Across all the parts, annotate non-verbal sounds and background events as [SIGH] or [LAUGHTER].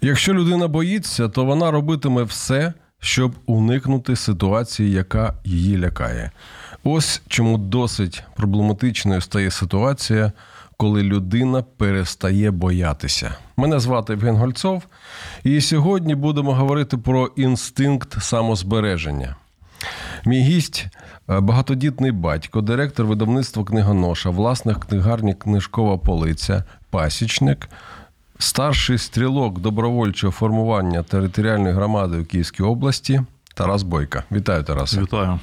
Якщо людина боїться, то вона робитиме все, щоб уникнути ситуації, яка її лякає. Ось чому досить проблематичною стає ситуація, коли людина перестає боятися. Мене звати Євген Гольцов, і сьогодні будемо говорити про інстинкт самозбереження. Мій гість е, багатодітний батько, директор видавництва книгоноша, власник книгарні Книжкова полиця, пасічник, старший стрілок добровольчого формування територіальної громади у Київській області Тарас Бойка. Вітаю, Тарас. Вітаю.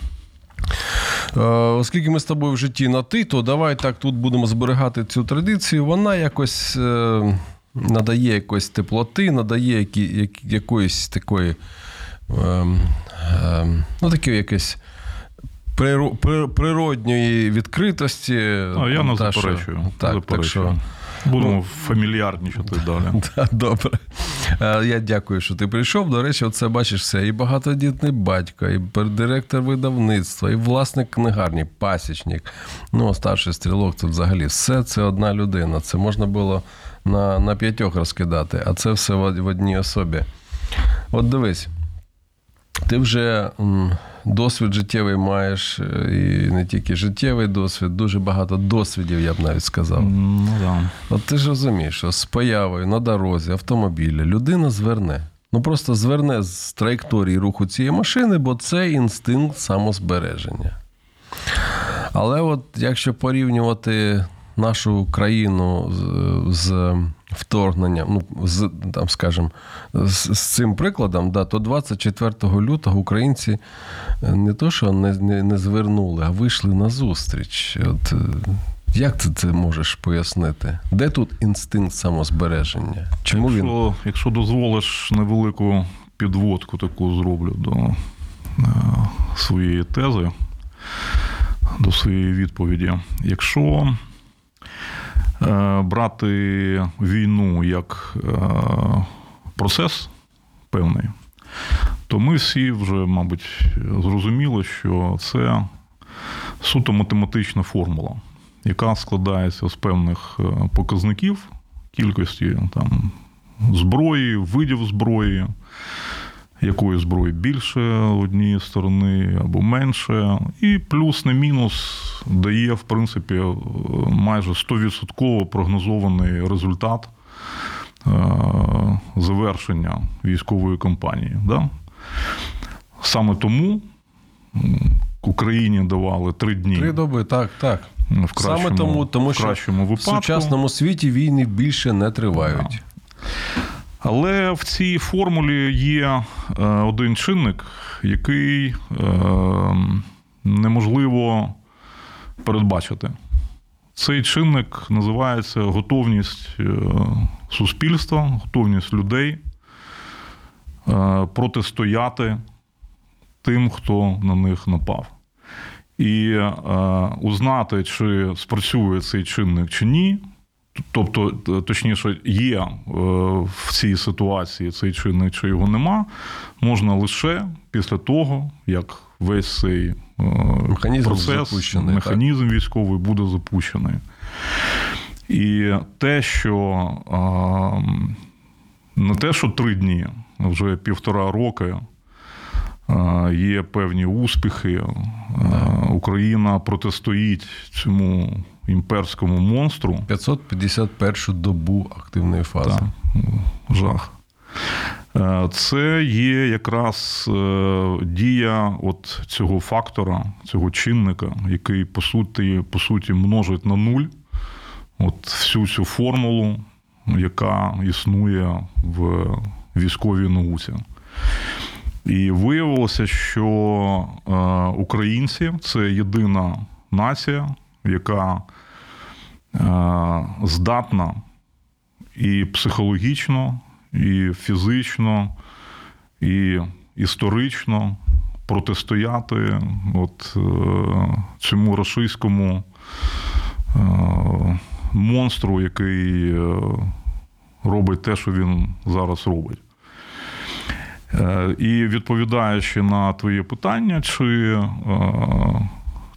Е, Оскільки ми з тобою в житті на ти, то давай так тут будемо зберігати цю традицію. Вона якось е, надає якось теплоти, надає які, як, якоїсь такої, е, е, ну, таке якесь природньої відкритості. А, я не заперечую. Так, заперечую. так що, Будемо фамільярнічати далі. [LAUGHS] Да, Добре. Е, Я дякую, що ти прийшов. До речі, оце бачиш все. І багатодітний батько, і директор видавництва, і власник книгарні, пасічник. Ну, старший стрілок, це взагалі все це одна людина. Це можна було на, на п'ятьох розкидати, а це все в, одній особі. От дивись. Ти вже досвід життєвий маєш, е, і не тільки життєвий досвід, дуже багато досвідів, я б навіть сказав. Ну, да. От ти ж розумієш, що з появою на дорозі автомобіля людина зверне. Ну просто зверне з траєкторії руху цієї машини, бо це інстинкт самозбереження. Але от якщо порівнювати нашу країну з, з вторгненням, ну, з, там, скажімо, з, з цим прикладом, да, то 24 лютого українці не то, що не, не, не звернули, а вийшли на зустріч. От, е, як ти це можеш пояснити? Де тут інстинкт самозбереження? Чому він якщо, якщо дозволиш невелику підводку таку зроблю до е, своєї тези, до своєї відповіді. Якщо е, брати війну як е, процес певний, то ми всі вже, мабуть, зрозуміли, що це суто математична формула, яка складається з певних е, показників кількості там, зброї, видів зброї, якої зброї більше однієї сторони або менше, і плюс не мінус дає, в принципі, е, майже 100% прогнозований результат е, завершення військової кампанії. Да? Саме тому Україні давали три дні. три доби? Так, так. В кращому, Саме тому, тому в кращому що випадку. в сучасному світі війни більше не тривають. Але в цій формулі є е, один чинник, який е, неможливо передбачити. Цей чинник називається готовність е, суспільства, готовність людей протистояти тим, хто на них напав. І узнати, чи спрацює цей чинник чи ні. Тобто, точніше, є е, в цій ситуації цей чинник, чи його нема, можна лише після того, як весь цей е, Механізм процес, механізм військовий буде запущений. І те, що е, не те, що три дні, вже півтора роки. Є певні успіхи. Е, Україна протистоїть цьому імперському монстру. 551 добу активної фази. Так, жах. Е, Це є якраз е, дія от цього фактора, цього чинника, який по суті, по суті множить на нуль от всю цю формулу, яка існує в військовій науці. І виявилося, що е, українці це єдина нація, яка е, здатна і психологічно, і фізично і історично протистояти от, цьому російському монстру, який робить те, що він зараз робить. І відповідаючи на твоє питання, чи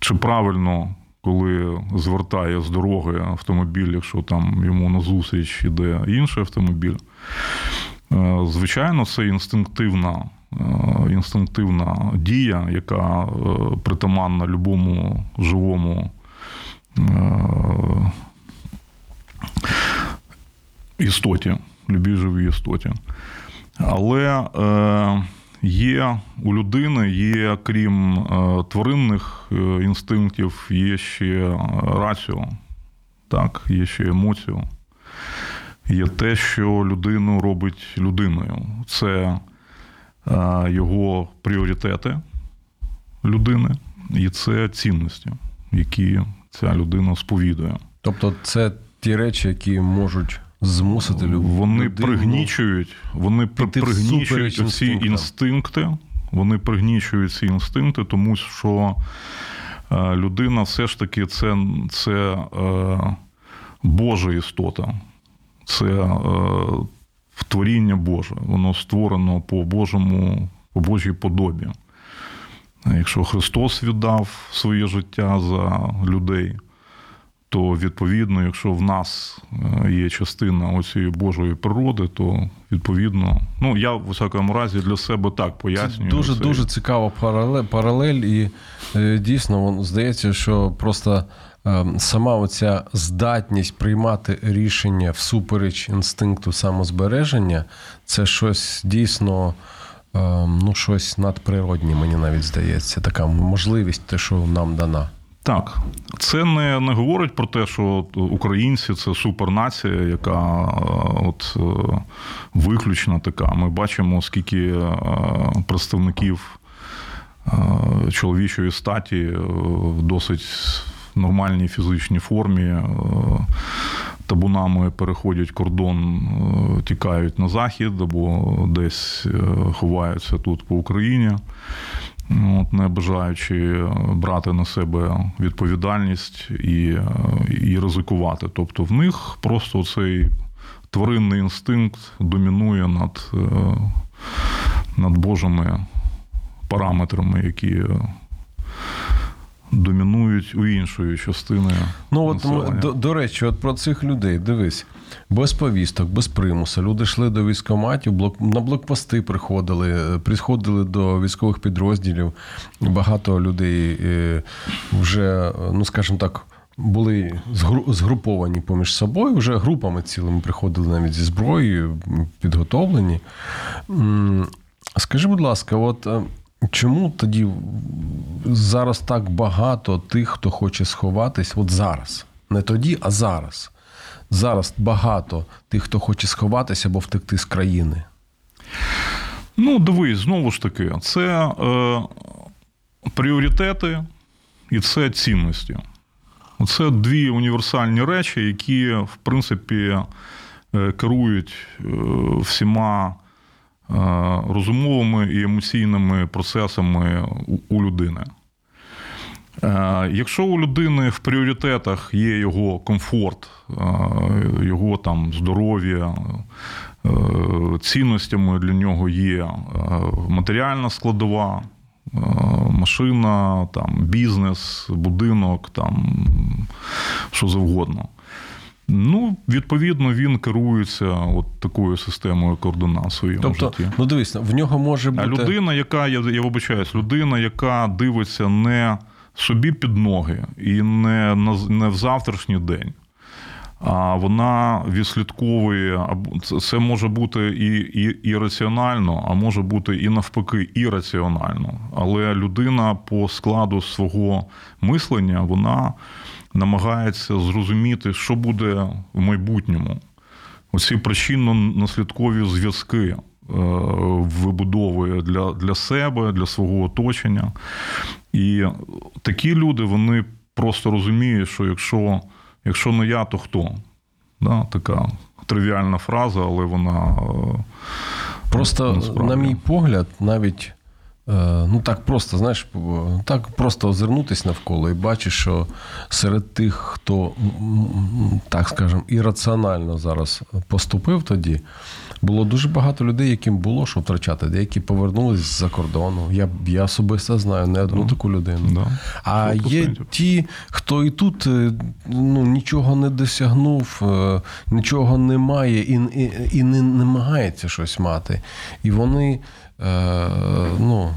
чи правильно, коли звертає з дороги автомобіль, якщо там йому назустріч іде інший автомобіль, звичайно, це інстинктивна інстинктивна дія, яка притаманна любому живому істоті, любій живій істоті. Але е, є у людини, є, крім е, тваринних е, інстинктів, є ще раціо, так, є ще емоціо. Є те, що людину робить людиною. Це його пріоритети людини, і це цінності, які ця людина сповідує. Тобто, це ті речі, які можуть змусити людину. Вони пригнічують, вони пригнічують ці інстинкти. Вони пригнічують ці інстинкти, тому що е, людина все ж таки це це е, Божа істота, це е, творіння Боже. Воно створено по Божому, по Божій подобі. Якщо Христос віддав своє життя за людей, то відповідно, якщо в нас е, є частина оцієї Божої природи, то відповідно, ну я в усякому разі для себе так пояснюю. Це Дуже це. дуже цікава паралель, паралель, і е, дійсно здається, що просто е, сама оця здатність приймати рішення всупереч інстинкту самозбереження, це щось дійсно. Ну, щось надприроднє, мені навіть здається, така можливість, те, що нам дана. Так, це не не говорить про те, що українці це супернація, яка е, от е, виключна така. Ми бачимо, скільки е, представників чоловічої статі в досить нормальній фізичній формі. Табунами переходять кордон, тікають на захід або десь ховаються тут по Україні от, не бажаючи е, брати на себе відповідальність і, е, і ризикувати. Тобто в них просто цей тваринний інстинкт домінує над, е, над Божими параметрами, які. Домінують у іншої частини. Ну от до, до речі, от про цих людей дивись без повісток, без примусу. Люди йшли до військоматів, блок на блокпости приходили, приходили до військових підрозділів. Багато людей е, вже, ну скажімо так. Були згруповані поміж собою, вже групами цілими приходили навіть зі зброєю, підготовлені. Скажи, будь ласка, от е, чому тоді зараз так багато тих, хто хоче сховатись, от зараз? Не тоді, а зараз зараз багато тих, хто хоче сховатися або втекти з країни? Ну, дивись, знову ж таки, це е, пріоритети і це цінності. Це дві універсальні речі, які, в принципі, е, керують е, всіма е, розумовими і емоційними процесами у людини. Е, якщо у людини в пріоритетах є його комфорт, е, його там здоров'я, е, цінностями для нього є матеріальна складова, машина, там, бізнес, будинок, там, що завгодно. Ну, відповідно, він керується от такою системою координат своєму тобто, житті. Ну, дивись, в нього може бути. А людина, яка, я я вибачаюсь, людина, яка дивиться не собі під ноги і не не в завтрашній день. А вона відслідковує, це може бути і і, і раціонально, а може бути і навпаки, ірраціонально. Але людина по складу свого мислення вона намагається зрозуміти, що буде в майбутньому. Оці причинно-наслідкові зв'язки. Е, вибудовує для для себе, для свого оточення. І такі люди вони просто розуміють, що якщо якщо не я, то хто? Да, Така тривіальна фраза, але вона Просто, Насправді. на мій погляд, навіть е, ну так просто, знаєш, так просто озирнутись навколо і бачиш, що серед тих, хто, так скажемо, ірраціонально зараз поступив тоді, було дуже багато людей, яким було що втрачати, деякі повернулись з-за кордону. Я, я особисто знаю не одну таку людину. Да. А є ті, хто і тут е, ну, нічого не досягнув, е, нічого не має і, і, і не намагається щось мати. І вони, е, ну,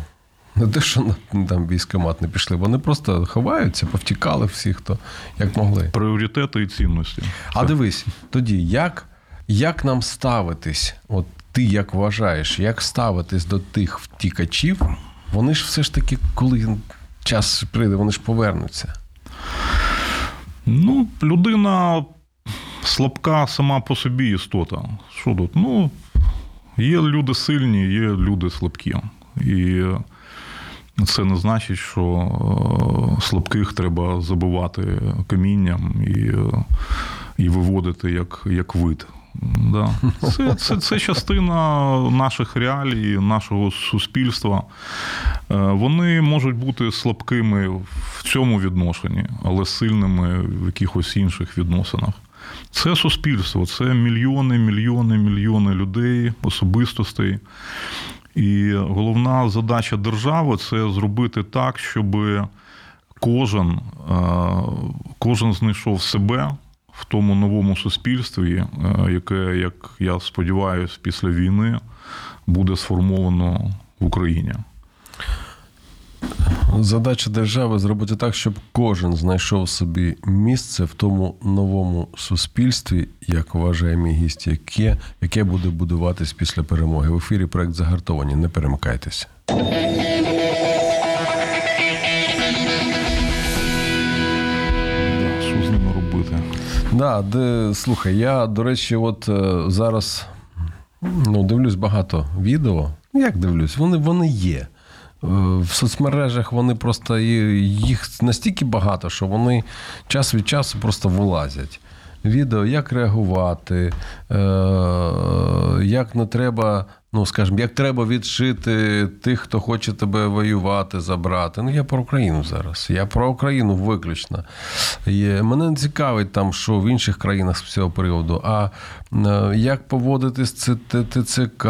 не те, що там військомат не пішли, вони просто ховаються, повтікали всі, хто як могли. Пріоритети і цінності. А дивись, тоді як, як нам ставитись? От ти як вважаєш, як ставитись до тих втікачів? Вони ж все ж таки, коли час прийде, вони ж повернуться. Ну, людина слабка сама по собі істота. Що тут? Ну, є люди сильні, є люди слабкі. І це не значить, що е, слабких треба забивати камінням і, е, і виводити як, як вид. Да. [LAUGHS] Це, це, це частина наших реалій, нашого суспільства. Е, Вони можуть бути слабкими в цьому відношенні, але сильними в якихось інших відносинах. Це суспільство, це мільйони, мільйони, мільйони людей, особистостей. І головна задача держави це зробити так, щоб кожен, е, кожен знайшов себе в тому новому суспільстві, е, яке, як я сподіваюся, після війни буде сформовано в Україні. Задача держави зробити так, щоб кожен знайшов собі місце в тому новому суспільстві, як вважає мій гість, яке, яке буде будуватись після перемоги. В ефірі проект загартовані. Не перемикайтеся. Да, де, слухай, я, до речі, от е, зараз ну, дивлюсь багато відео. Ну, Як дивлюсь? Вони, вони є. Е, В соцмережах вони просто їх настільки багато, що вони час від часу просто вилазять. Відео, як реагувати, е, як не треба, ну скажімо, як треба відшити тих, хто хоче тебе воювати, забрати. Ну, я про Україну зараз. Я про Україну виключно. Є, мене не цікавить там, що в інших країнах з цього приводу, а е, як поводитись з Т- ТЦК,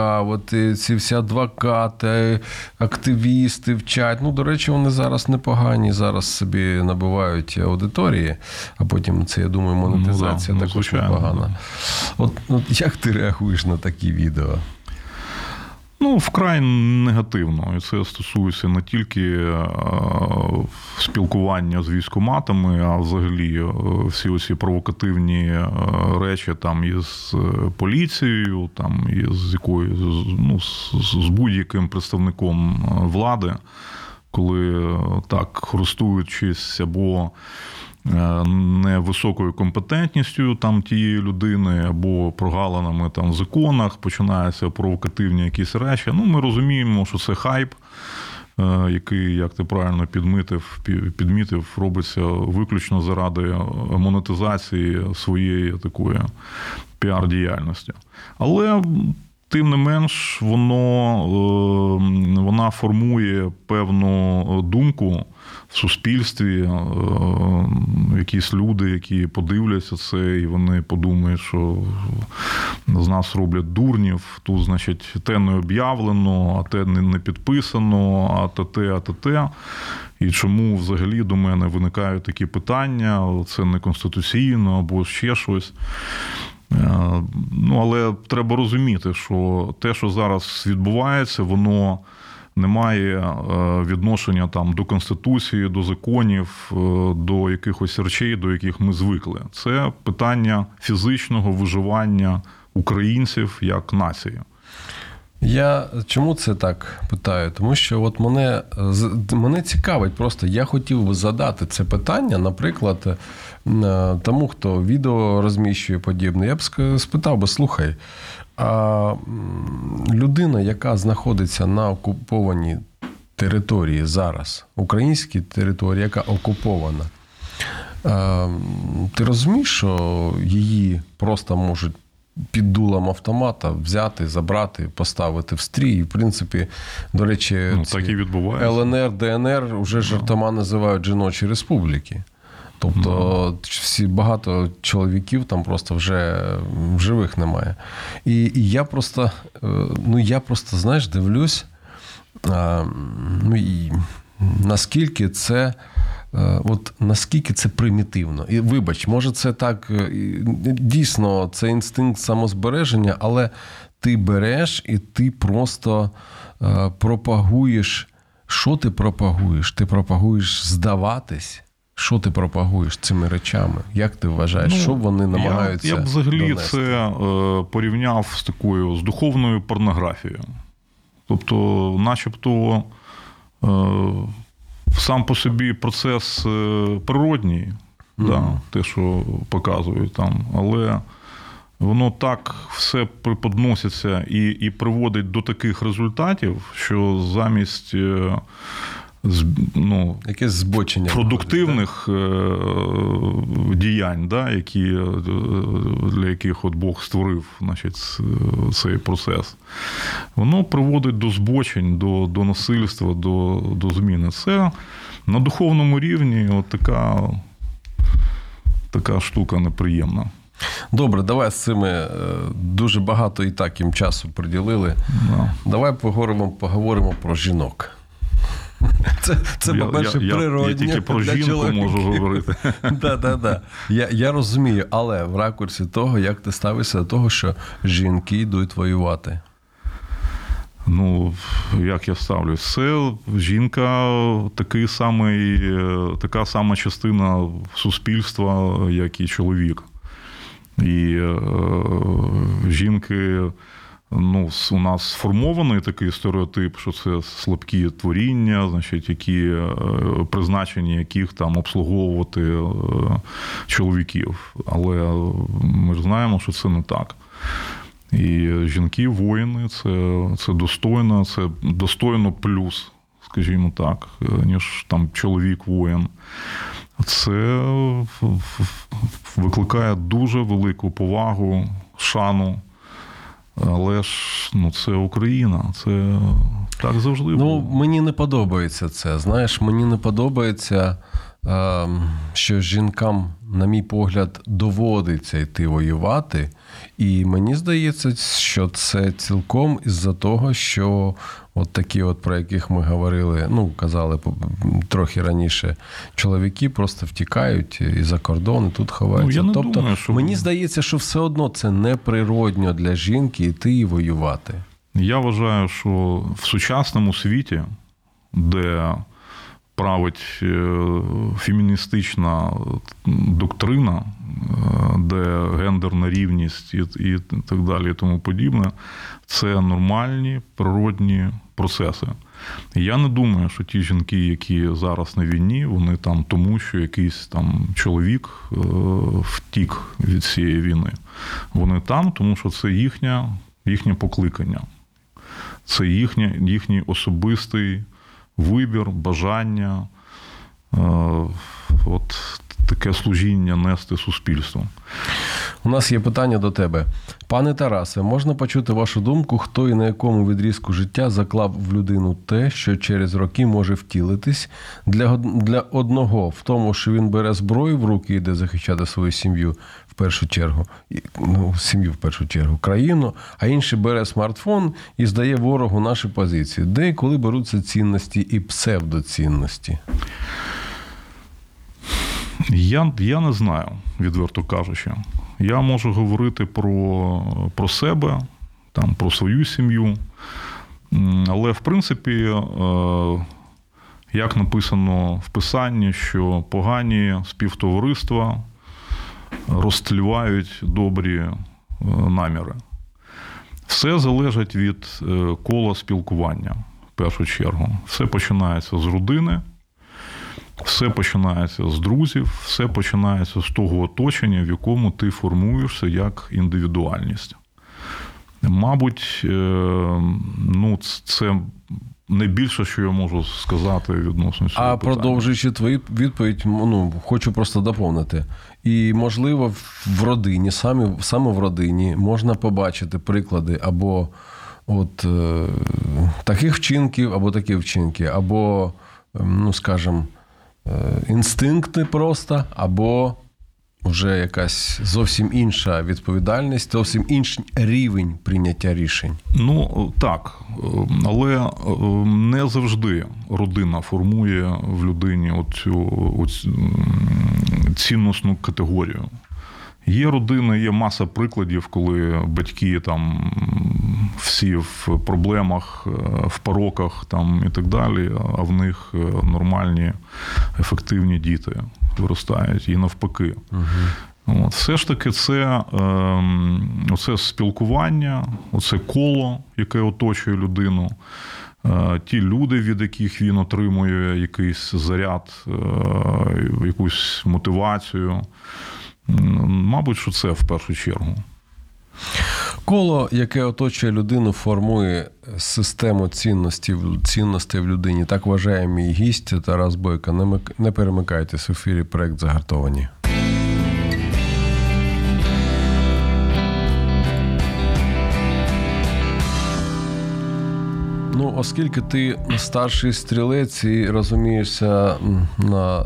ці всі адвокати, активісти вчать. Ну, до речі, вони зараз непогані, зараз собі набивають аудиторії, а потім це, я думаю, монетизація Ну, да, ну, також звичайно, непогана. От, от як ти реагуєш на такі відео? Ну, вкрай негативно. І це стосується не тільки е, спілкування з військоматами, а взагалі е, всі оці провокативні е, речі там із поліцією, там із якою ну, з, будь-яким представником влади, коли так користуючись або невисокою компетентністю там тієї людини або прогалинами там в законах, починаються провокативні якісь речі. Ну, ми розуміємо, що це хайп, е, який, як ти правильно підмітив, підмітив, робиться виключно заради монетизації своєї такої піар-діяльності. Але тим не менш, воно е, вона формує певну думку в суспільстві. е, Якісь люди, які подивляться це, і вони подумають, що з нас роблять дурнів. Тут, значить, те не об'явлено, а те не підписано, а те те, а те те. І чому взагалі до мене виникають такі питання? Це не конституційно або ще щось. Е, Ну, але треба розуміти, що те, що зараз відбувається, воно не має е, відношення там до конституції, до законів, е, до якихось речей, до яких ми звикли. Це питання фізичного виживання українців як нації. Я чому це так питаю? Тому що от мене, мене цікавить просто, я хотів би задати це питання, наприклад, тому, хто відео розміщує подібне. Я б спитав би, слухай, а людина, яка знаходиться на окупованій території зараз, українській території, яка окупована, е, ти розумієш, що її просто можуть під дулом автомата взяти, забрати, поставити в стрій. І, в принципі, до речі, Ну, так і відбувається. ЛНР, ДНР вже жартома називають жіночі республіки. Тобто всі багато чоловіків там просто вже живих немає. І, і я просто, е, ну я просто, знаєш, дивлюсь, ну і наскільки це. е, От наскільки це примітивно, і вибач, може, це так е, дійсно це інстинкт самозбереження, але ти береш і ти просто пропагуєш. Що ти пропагуєш? Ти пропагуєш здаватись. Що ти пропагуєш цими речами? Як ти вважаєш, що вони намагаються? Ну, Я, я б взагалі донести? це е, порівняв з такою з духовною порнографією. Тобто, начебто, е, сам по собі процес е, природній, да, те, що показують там, але воно так все преподноситься і, і приводить до таких результатів, що замість. е, Ну, Якесь збочення. продуктивних е, діянь, да, які, е, для яких от Бог створив значить, цей процес, воно приводить до збочень, до, до насильства, до, до зміни. Це на духовному рівні от така, така штука неприємна. Добре, давай з цими е, дуже багато і так їм часу приділили. Да. Давай поговоримо, поговоримо про жінок. Це, це по-перше, я, я, тільки про для жінку чоловіків. можу говорити. [LAUGHS] Да, да, да. Я, я розумію, але в ракурсі того, як ти ставишся до того, що жінки йдуть воювати. Ну, як я ставлюсь, це жінка такий самий, така сама частина суспільства, як і чоловік. І е, жінки, ну, у нас сформований такий стереотип, що це слабкі творіння, значить, які е, призначені яких там обслуговувати е, чоловіків. Але ми ж знаємо, що це не так. І жінки, воїни, це, це достойно, це достойно плюс, скажімо так, ніж там чоловік воїн. Це викликає дуже велику повагу, шану. Але ж ну, це Україна, це так завжди Ну, було. мені не подобається це. Знаєш, мені не подобається, е, що жінкам, на мій погляд, доводиться йти воювати. І мені здається, що це цілком із-за того, що от такі, от про яких ми говорили, ну казали трохи раніше, чоловіки просто втікають і за кордон, і тут ховаються. Ну, я тобто, думаю, що- мені здається, що все одно це неприродньо для жінки йти і воювати. Я вважаю, що в сучасному світі, де править е, феміністична доктрина, е, де гендерна рівність і, і так далі, і тому подібне, це нормальні природні процеси. Я не думаю, що ті жінки, які зараз на війні, вони там тому, що якийсь там чоловік е, втік від цієї війни. Вони там, тому що це їхня, їхнє покликання. Це їхнє, їхній особистий вибір, бажання, е, от таке служіння нести суспільству. У нас є питання до тебе. Пане Тарасе, можна почути вашу думку, хто і на якому відрізку життя заклав в людину те, що через роки може втілитись для, для одного в тому, що він бере зброю в руки і йде захищати свою сім'ю в першу чергу, ну, сім'ю в першу чергу, країну, а інший бере смартфон і здає ворогу наші позиції. Де і коли беруться цінності і псевдоцінності? Я, я не знаю, відверто кажучи. Я можу говорити про, про себе, там, про свою сім'ю. Але, в принципі, е, як написано в писанні, що погані співтовариства розтлівають добрі е, наміри. Все залежить від е, кола спілкування, в першу чергу. Все починається з родини. Все починається з друзів, все починається з того оточення, в якому ти формуєшся як індивідуальність. Мабуть, ну, це найбільше, що я можу сказати відносно цього. А питання. продовжуючи твою відповідь, ну хочу просто доповнити. І, можливо, в родині, саме саме в родині, можна побачити приклади або от е, таких вчинків, або такі вчинки, або, ну скажімо, е, інстинкти просто, або вже якась зовсім інша відповідальність, зовсім інший рівень прийняття рішень. Ну так, але е, не завжди родина формує в людині оцю, оцю цінностну категорію. Є родини, є маса прикладів, коли батьки там всі в проблемах, е, в пороках там і так далі, а в них е, нормальні, ефективні діти виростають і навпаки. Угу. От, Все ж таки, це е, оце спілкування, оце коло, яке оточує людину. Е, ті люди, від яких він отримує якийсь заряд, якусь мотивацію. Мабуть, що це в першу чергу. Коло, яке оточує людину, формує систему цінностей цінностей в людині. Так вважає мій гість Тарас Бойко. Не перемикайтесь в ефірі проект загартовані. Ну, оскільки ти старший стрілець і розумієшся на,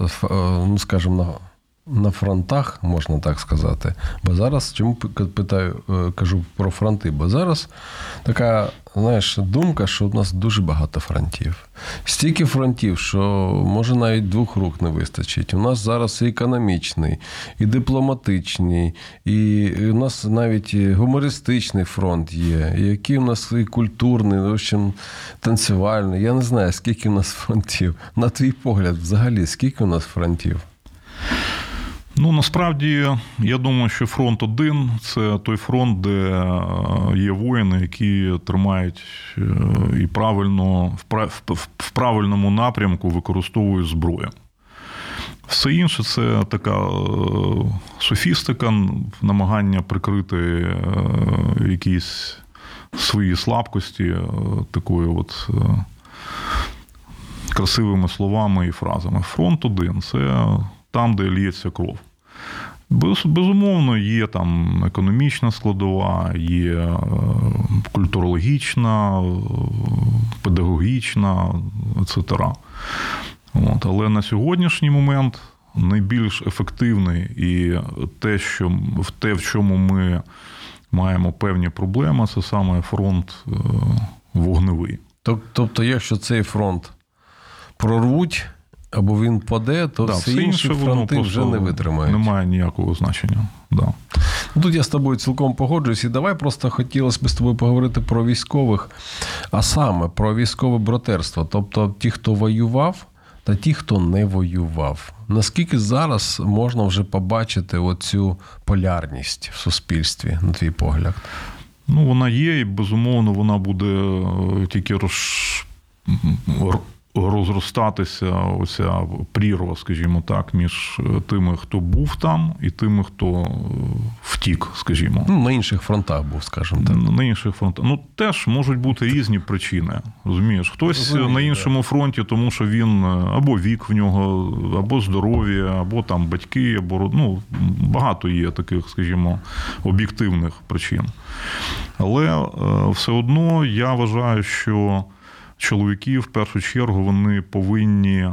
е, е, ну скажімо, на на фронтах, можна так сказати. Бо зараз чому питаю, е, кажу про фронти? Бо зараз така, знаєш, думка, що у нас дуже багато фронтів. Стільки фронтів, що може навіть двох рук не вистачить. У нас зараз і економічний, і дипломатичний, і у нас навіть гумористичний фронт є, і який у нас і культурний, в общем, танцювальний. Я не знаю, скільки у нас фронтів. На твій погляд, взагалі, скільки у нас фронтів? Ну насправді я думаю, що фронт один це той фронт, де е, є воїни, які тримають е, і правильно в правильному напрямку використовують зброю. Все інше це така е, софістика, намагання прикрити якісь свої слабкості такою от красивими словами і фразами. Фронт один це там, де лється кров. Безумовно, є там економічна складова, є е, культурологічна, е, педагогічна, etc. От. Але на сьогоднішній момент найбільш ефективний і те, що в те, в чому ми маємо певні проблеми, це саме фронт е, вогневий. Тобто, якщо цей фронт прорвуть або він паде, то да, всі інші фронти вже не витримають. Немає ніякого значення. Да. Ну, тут я з тобою цілком погоджуюсь. І давай просто хотілося б з тобою поговорити про військових, а саме про військове братерство. Тобто ті, хто воював, та ті, хто не воював. Наскільки зараз можна вже побачити оцю полярність в суспільстві, на твій погляд? Ну, вона є, і безумовно, вона буде е, тільки роз розростатися оця прірва, скажімо так, між е, тими, хто був там, і тими, хто е, втік, скажімо. Ну, На інших фронтах був, скажімо так. На інших фронтах. Ну, теж можуть бути різні причини. Розумієш, хтось Розумію, на іншому фронті, тому що він е, або вік в нього, або здоров'я, або там батьки, або ну, багато є таких, скажімо, об'єктивних причин. Але все одно я вважаю, що чоловіки в першу чергу вони повинні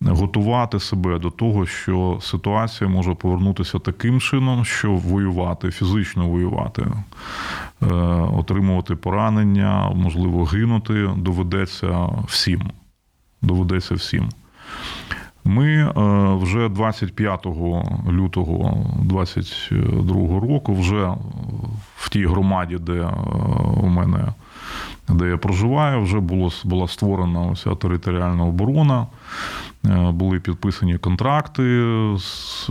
готувати себе до того, що ситуація може повернутися таким чином, що воювати, фізично воювати, е, отримувати поранення, можливо, гинути доведеться всім. Доведеться всім. Ми е, вже 25 лютого 2022 року, вже в тій громаді, де е, у мене де я проживаю, вже було, була створена ося територіальна оборона, е, були підписані контракти з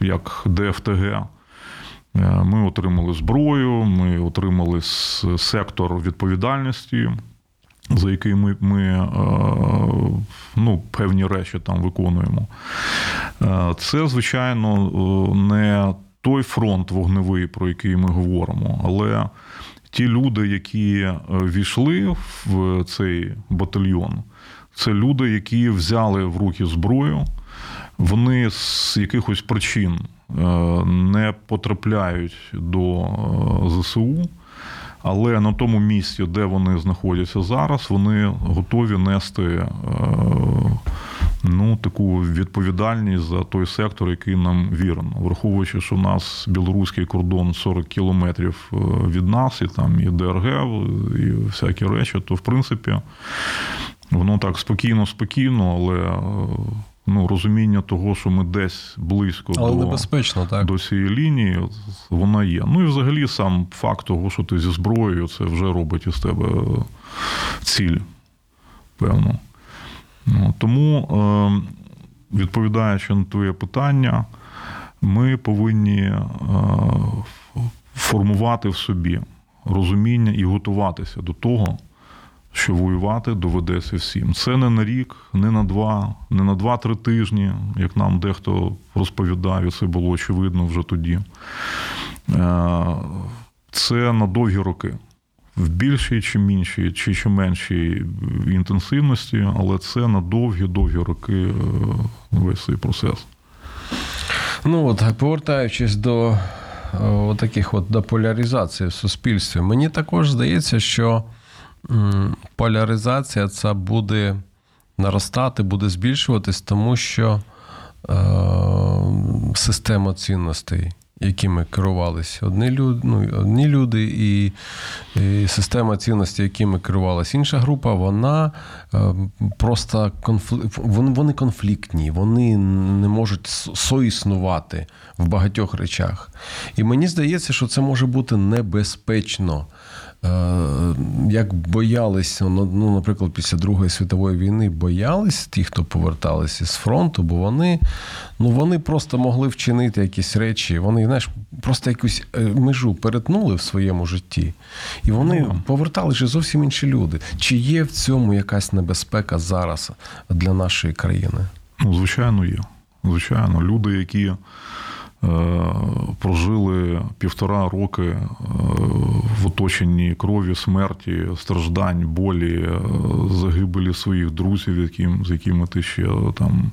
як ДФТГ. Е, ми отримали зброю, ми отримали сектор відповідальності, за який ми ми е, ну, певні речі там виконуємо. Це, звичайно, не той фронт вогневий, про який ми говоримо. Але ті люди, які е, війшли в цей батальйон, це люди, які взяли в руки зброю, вони з якихось причин е, не потрапляють до е, ЗСУ. Але на тому місці, де вони знаходяться зараз, вони готові нести ну, таку відповідальність за той сектор, який нам вірен. Враховуючи, що в нас білоруський кордон 40 кілометрів е, від нас, і там і ДРГ, і всякі речі, то в принципі воно так спокійно, спокійно, але е, ну, розуміння того, що ми десь близько Але до, так. до цієї лінії, вона є. Ну і взагалі сам факт того, що ти зі зброєю, це вже робить із тебе ціль, певно. Ну, Тому, е, відповідаючи на твоє питання, ми повинні е, формувати в собі розуміння і готуватися до того, що воювати доведеться всім. Це не на рік, не на два, не на два-три тижні, як нам дехто розповідав, і це було очевидно вже тоді. Е, Це на довгі роки. В більшій чи меншій, чи чи меншій інтенсивності, але це на довгі-довгі роки е, весь цей процес. Ну от повертаючись до о, таких от до поляризації в суспільстві, мені також здається, що поляризація це буде наростати, буде збільшуватись, тому що е, система цінностей, якими керувалися одні люди, ну, одні люди, і, і система цінностей, якими керувалася інша група, вона е, просто конфли... вони, вони конфліктні, вони не можуть соіснувати в багатьох речах. І мені здається, що це може бути небезпечно. Е, Як боялися, ну, ну, наприклад, після Другої світової війни боялись ті, хто поверталися з фронту, бо вони ну, вони просто могли вчинити якісь речі, вони знаєш, просто якусь е, межу перетнули в своєму житті, і вони Ну. поверталися зовсім інші люди. Чи є в цьому якась небезпека зараз для нашої країни? Ну, звичайно, є. Звичайно, люди, які прожили півтора роки е, в оточенні крові, смерті, страждань, болі, е, загибелі своїх друзів, яким, з якими ти ще там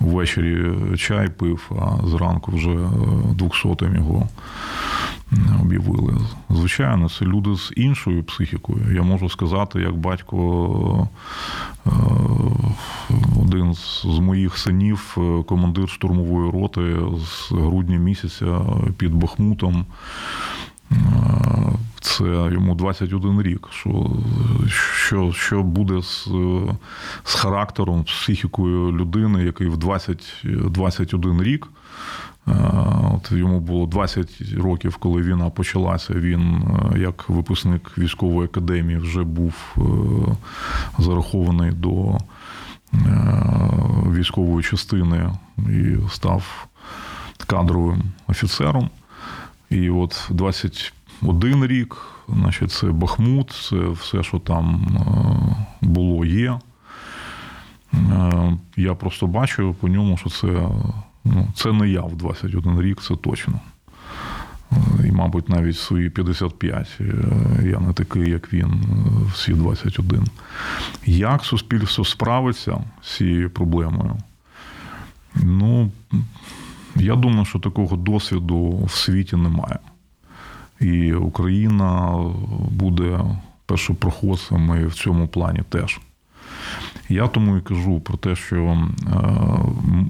ввечері чай пив, а зранку вже двохсотим його об'явили. Звичайно, це люди з іншою психікою. Я можу сказати, як батько е, один з моїх синів, е, командир штурмової роти з грудня місяця під Бахмутом. Е, Це йому 21 рік. Що що, що буде з, з характером, з психікою людини, який в 20, 21 рік. Е, От Йому було 20 років, коли війна почалася. Він, е, як випускник військової академії, вже був е, зарахований до військової частини і став кадровим офіцером. І от 21 рік, значить, це Бахмут, це все, що там було, є. Я просто бачу по ньому, що це. Ну, це не я в 21 рік, це точно. І, мабуть, навіть свої 55 я не такий, як він, всі 21. Як суспільство справиться з цією проблемою? Ну, я думаю, що такого досвіду в світі немає. І Україна буде першопроходцем в цьому плані теж. Я тому і кажу про те, що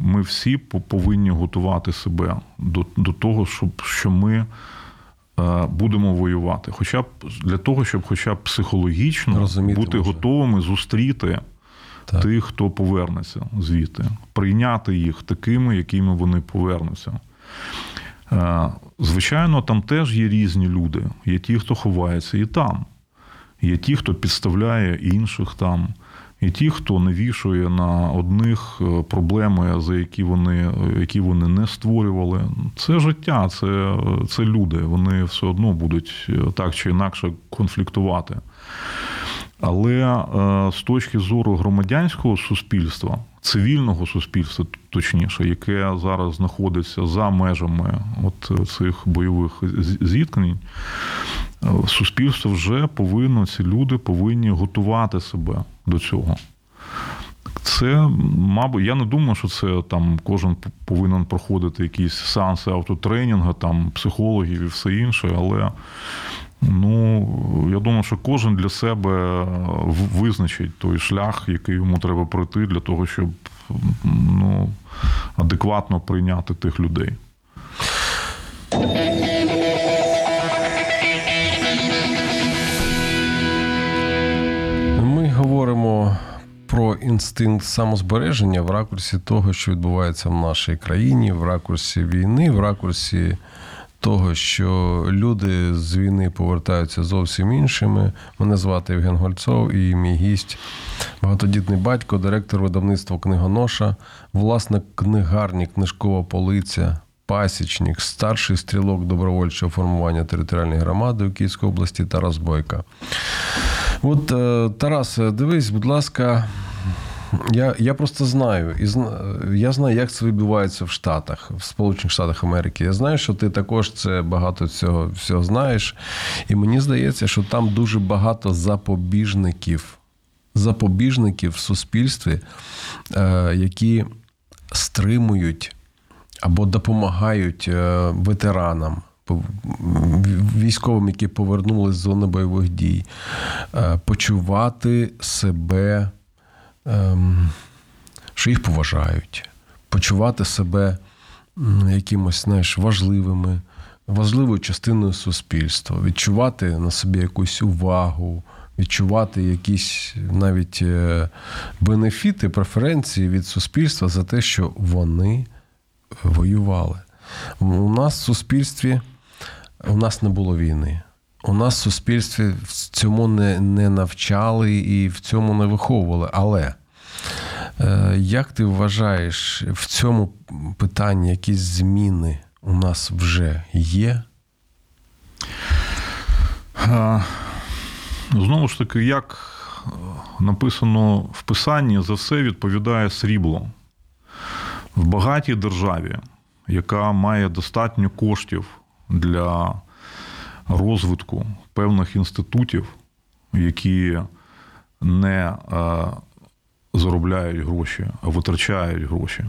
ми всі повинні готувати себе до до того, щоб що ми будемо воювати. Хоча б для того, щоб хоча б психологічно Розуміти бути може. готовими зустріти Так. тих, хто повернеться звідти, прийняти їх такими, якими вони повернуться. Звичайно, там теж є різні люди. Є ті, хто ховається і там. Є ті, хто підставляє інших там. І ті, хто навішує на одних е, проблеми, за які вони які вони не створювали, це життя, це, це люди. Вони все одно будуть е, так чи інакше конфліктувати. Але е, з точки зору громадянського суспільства, цивільного суспільства, точніше, яке зараз знаходиться за межами от цих бойових зіткнень, е, суспільство вже повинно, ці люди повинні готувати себе до цього. Це, мабуть, я не думаю, що це там кожен повинен проходити якісь сеанси автотренінгу, там психологів і все інше, але ну, я думаю, що кожен для себе визначить той шлях, який йому треба пройти для того, щоб ну, адекватно прийняти тих людей. Говоримо про інстинкт самозбереження в ракурсі того, що відбувається в нашій країні, в ракурсі війни, в ракурсі того, що люди з війни повертаються зовсім іншими. Мене звати Євген Гольцов і мій гість, багатодітний батько, директор видавництва книгоноша, власник книгарні, книжкова полиця. Пасічник, старший стрілок добровольчого формування територіальної громади у Київській області Тарас Бойка. От, е, Тарас, дивись, будь ласка, я, я просто знаю, і я знаю, як це відбувається в Штатах, в Сполучених Штатах Америки. Я знаю, що ти також це багато цього всього знаєш. І мені здається, що там дуже багато запобіжників, запобіжників в суспільстві, е, які стримують або допомагають е, ветеранам, військовим, які повернулись з зони бойових дій, е, почувати себе, ем, що їх поважають, почувати себе якимось знаєш, важливими, важливою частиною суспільства, відчувати на собі якусь увагу. Відчувати якісь навіть е, бенефіти, преференції від суспільства за те, що вони воювали. У нас в суспільстві у нас не було війни. У нас в суспільстві в цьому не, не навчали і в цьому не виховували. Але е, як ти вважаєш, в цьому питанні якісь зміни у нас вже є? Е, Знову ж таки, як е, написано в писанні, за все відповідає срібло. В багатій державі, яка має достатньо коштів для розвитку певних інститутів, які не е, заробляють гроші, а витрачають гроші,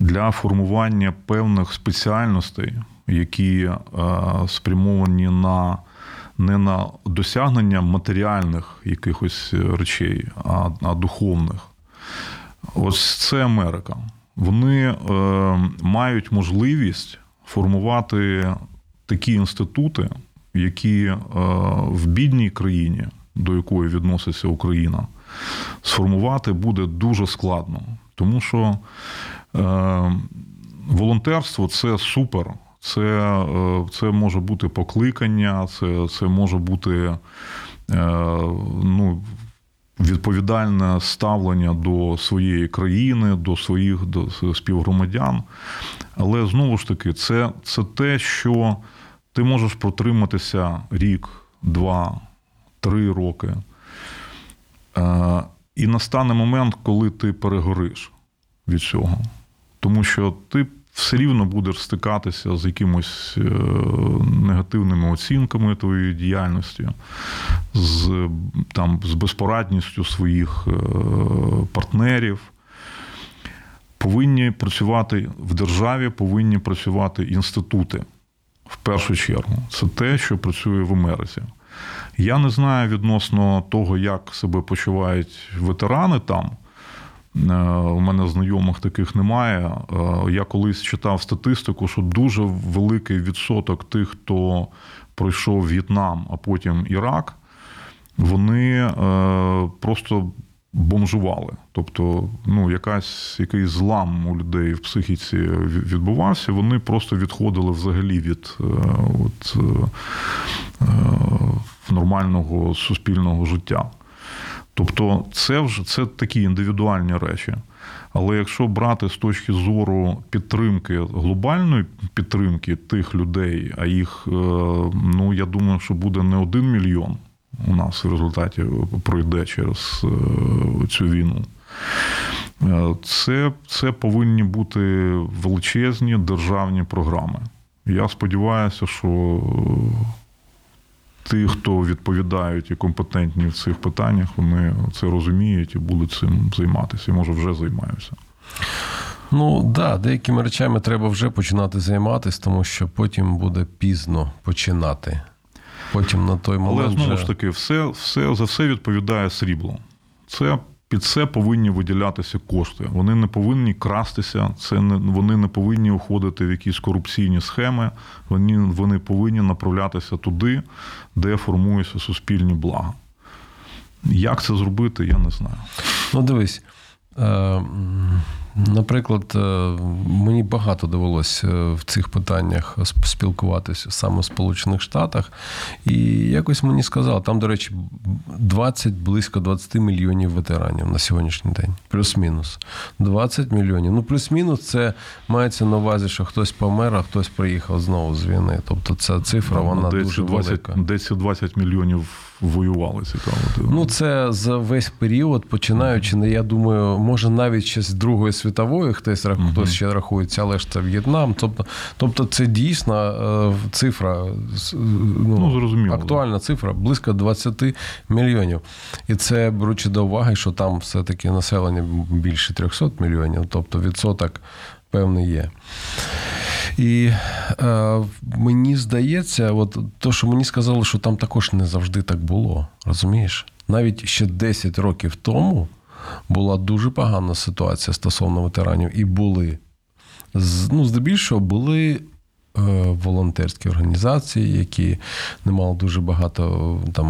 для формування певних спеціальностей, які е, спрямовані на не на досягнення матеріальних якихось речей, а, а духовних. Ось це Америка. Вони е, мають можливість формувати такі інститути, які е, в бідній країні, до якої відноситься Україна, сформувати буде дуже складно. Тому що е, волонтерство це супер. Це е, це може бути покликання, це це може бути ну, відповідальне ставлення до своєї країни, до своїх до співгромадян. Але знову ж таки, це, це те, що ти можеш протриматися рік, два, три роки. Е, І настане момент, коли ти перегориш від цього. Тому що ти все рівно будеш стикатися з якимось е, негативними оцінками твоєї діяльності, з, там, з безпорадністю своїх е, партнерів. Повинні працювати в державі, повинні працювати інститути в першу чергу. Це те, що працює в Америці. Я не знаю відносно того, як себе почувають ветерани там. Е, У мене знайомих таких немає. Е, Я колись читав статистику, що дуже великий відсоток тих, хто пройшов В'єтнам, а потім Ірак, вони е, просто бомжували. Тобто, ну, якась, якийсь злам у людей в психіці відбувався, вони просто відходили взагалі від от, нормального суспільного життя. Тобто, це вже це такі індивідуальні речі. Але якщо брати з точки зору підтримки, глобальної підтримки тих людей, а їх, ну я думаю, що буде не один мільйон, у нас в результаті пройде через е, цю війну. Е, це, Це повинні бути величезні державні програми. Я сподіваюся, що ті, хто відповідають і компетентні в цих питаннях, вони це розуміють і будуть цим займатися. І може вже займаються. Ну да, деякими речами треба вже починати займатися, тому що потім буде пізно починати. Потім на той момент. Але знову ж таки, все, все за все відповідає срібло. Це під це повинні виділятися кошти. Вони не повинні крастися, це не вони не повинні уходити в якісь корупційні схеми. Вони, Вони повинні направлятися туди, де формуються суспільні блага. Як це зробити, я не знаю. Ну, дивись. Е, Наприклад, е, мені багато довелося е, в цих питаннях спілкуватися саме в Сполучених Штатах, і якось мені сказали, там, до речі, 20, близько 20 мільйонів ветеранів на сьогоднішній день, плюс-мінус. 20 мільйонів. Ну, плюс-мінус, це мається на увазі, що хтось помер, а хтось приїхав знову з війни. Тобто ця цифра вона десь дуже 20, велика. Десь 20 мільйонів воювали цікаво. Ну, це за весь період, починаючи, я думаю, може навіть ще з Другої світової хтось uh хтось ще рахується, але ж це В'єтнам. Тобто, тобто це дійсна е, цифра, ну, ну актуальна цифра, близько 20 мільйонів. І це беручи до уваги, що там все-таки населення більше 300 мільйонів, тобто відсоток певний є. І е, мені здається, от то, що мені сказали, що там також не завжди так було. Розумієш? Навіть ще 10 років тому була дуже погана ситуація стосовно ветеранів, і були. Ну, здебільшого були Е, волонтерські організації, які не мали дуже багато там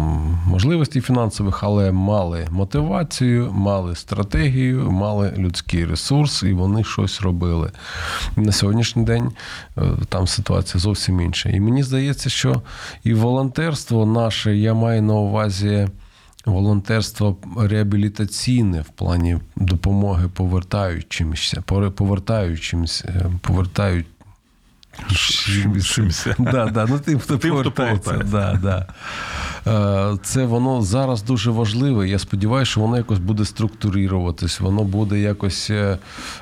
можливостей фінансових, але мали мотивацію, мали стратегію, мали людський ресурс, і вони щось робили. На сьогоднішній день е, там ситуація зовсім інша. І мені здається, що і волонтерство наше, я маю на увазі. Волонтерство реабілітаційне в плані допомоги повертаючимся, повертаючимся, повертають Да, да, ну Тим, хто тим, повертається. Хто да, да. Е, це воно зараз дуже важливе. Я сподіваюся, що воно якось буде структуруватись, воно буде якось е,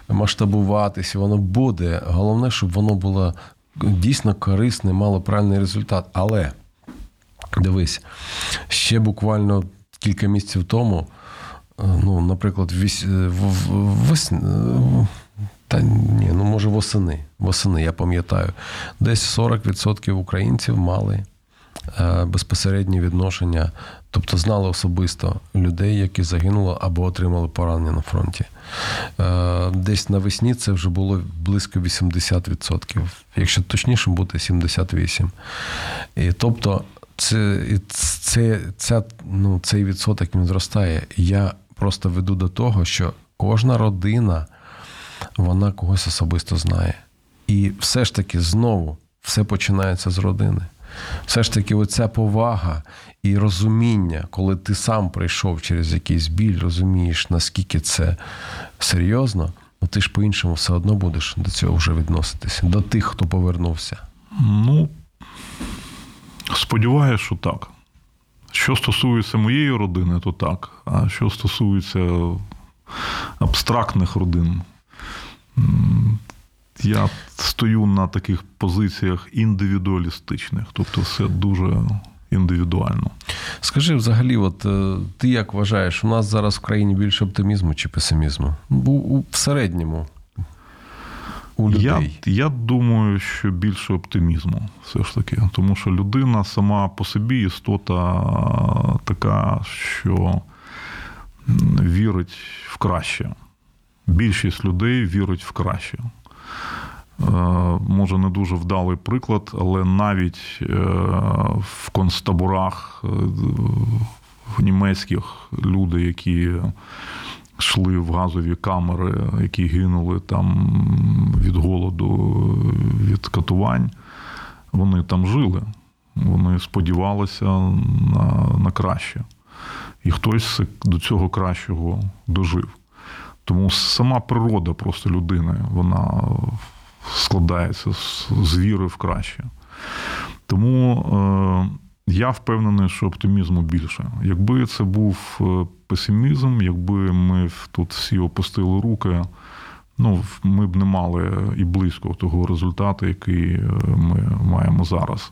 масштабуватись, воно буде. Головне, щоб воно було дійсно корисне, мало правильний результат. Але дивись, ще буквально кілька місяців тому, е, ну, наприклад, вісь, в, в, в, та ні, ну може восени. Восени, я пам'ятаю. Десь 40% українців мали е, безпосереднє відношення, тобто знали особисто людей, які загинули або отримали поранення на фронті. Е, десь навесні це вже було близько 80%, якщо точніше бути 78%. І тобто, це, це, ця, ну, цей відсоток він зростає. Я просто веду до того, що кожна родина вона когось особисто знає. І все ж таки знову все починається з родини. Все ж таки, оця повага і розуміння, коли ти сам прийшов через якийсь біль, розумієш, наскільки це серйозно, ну ти ж по-іншому все одно будеш до цього вже відноситися, до тих, хто повернувся. Ну, сподіваюся, що так. Що стосується моєї родини, то так. А що стосується абстрактних родин, я стою на таких позиціях індивідуалістичних, тобто все дуже індивідуально. Скажи взагалі, от е, ти як вважаєш, у нас зараз в країні більше оптимізму чи песимізму? У, в середньому. У людей. Я я думаю, що більше оптимізму, все ж таки. Тому що людина сама по собі істота така, що вірить в краще більшість людей вірить в краще. Е, може, не дуже вдалий приклад, але навіть е, в концтаборах е, в німецьких люди, які йшли в газові камери, які гинули там від голоду, від катувань, вони там жили. Вони сподівалися на, на краще. І хтось до цього кращого дожив. Тому сама природа просто людини, вона складається з віри в краще. Тому е, я впевнений, що оптимізму більше. Якби це був е, песимізм, якби ми тут всі опустили руки, ну, ми б не мали і близько того результату, який е, ми маємо зараз.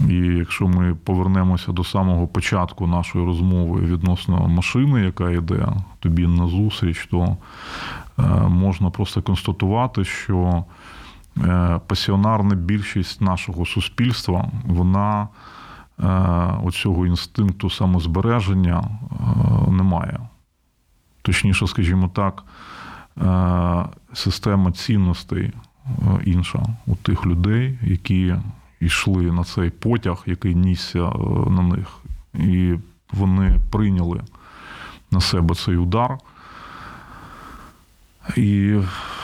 І якщо ми повернемося до самого початку нашої розмови відносно машини, яка йде тобі на зустріч, то е, можна просто констатувати, що пасіонарна більшість нашого суспільства, вона оцього інстинкту самозбереження е, не має. Точніше, скажімо так, е, система цінностей е, інша у тих людей, які йшли на цей потяг, який нісся е, на них, і вони прийняли на себе цей удар. І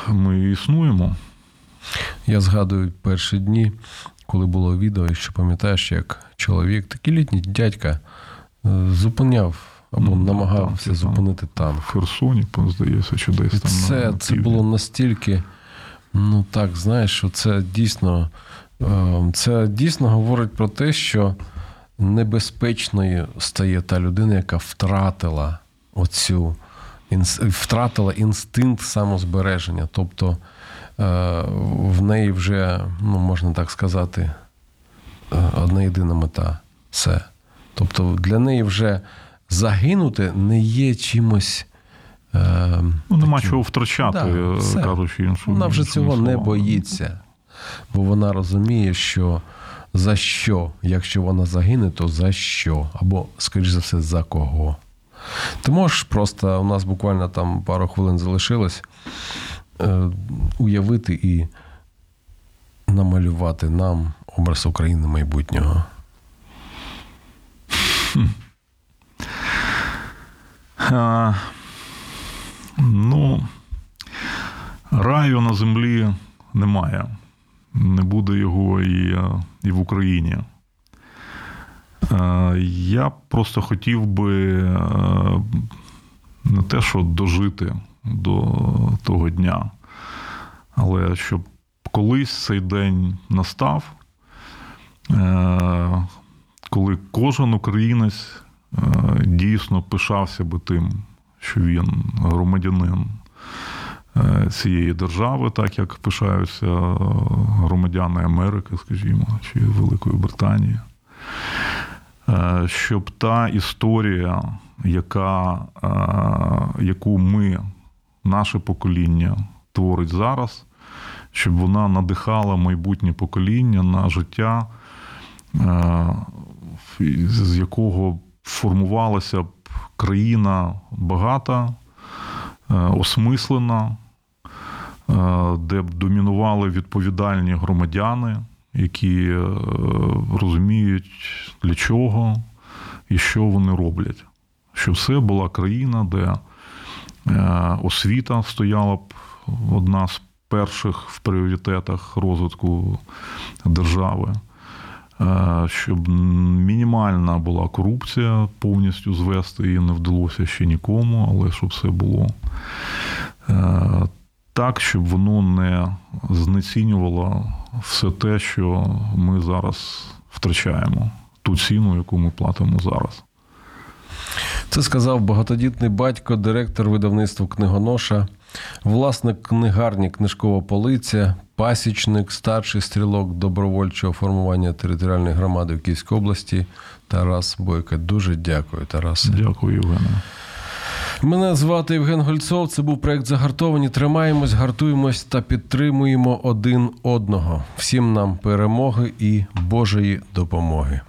ми існуємо. Я згадую перші дні, коли було відео, що пам'ятаєш, як чоловік, такий літній дядька, е, зупиняв або Ну, намагався танки, зупинити В танк. Херсоні, здається, чи десь І там. це, на це було настільки, ну так, знаєш, що це дійсно, е, це дійсно говорить про те, що небезпечною стає та людина, яка втратила оцю втратила інстинкт самозбереження. Тобто в неї вже, ну можна так сказати, е, одна єдина мета все. Тобто для неї вже загинути не є чимось. е, Ну, нема чого втрачати, Да, е, кажучи іншими. Вона вже цього не боїться, бо вона розуміє, що за що, якщо вона загине, то за що? Або, скоріш за все, за кого. Ти можеш просто, у нас буквально там пару хвилин залишилось, е, уявити і намалювати нам образ України майбутнього. А, ну, раю на землі немає. Не буде його і, е, і в Україні. Е, Я просто хотів би е, не те, що дожити до того дня, але щоб колись цей день настав, е, коли кожен українець е, дійсно пишався би тим, що він громадянин е, цієї держави, так як пишаються громадяни Америки, скажімо, чи Великої Британії. Щоб та історія, яка, яку ми, наше покоління, творить зараз, щоб вона надихала майбутнє покоління на життя, е, з якого формувалася б країна багата, е, осмислена, е, де б домінували відповідальні громадяни, які розуміють, для чого і що вони роблять. Щоб це була країна, де освіта стояла б одна з перших в пріоритетах розвитку держави. Е, Щоб мінімальна була корупція, повністю звести її не вдалося ще нікому, але щоб все було е, так, щоб воно не знецінювало все те, що ми зараз втрачаємо, ту ціну, яку ми платимо зараз. Це сказав багатодітний батько, директор видавництва книгоноша, власник книгарні Книжкова полиця, пасічник, старший стрілок добровольчого формування територіальної громади в Київській області Тарас Бойко. Дуже дякую, Тарасе. Дякую, Євгене. Мене звати Євген Гольцов. Це був проект Загартовані. Тримаємось, гартуємось та підтримуємо один одного. Всім нам перемоги і Божої допомоги.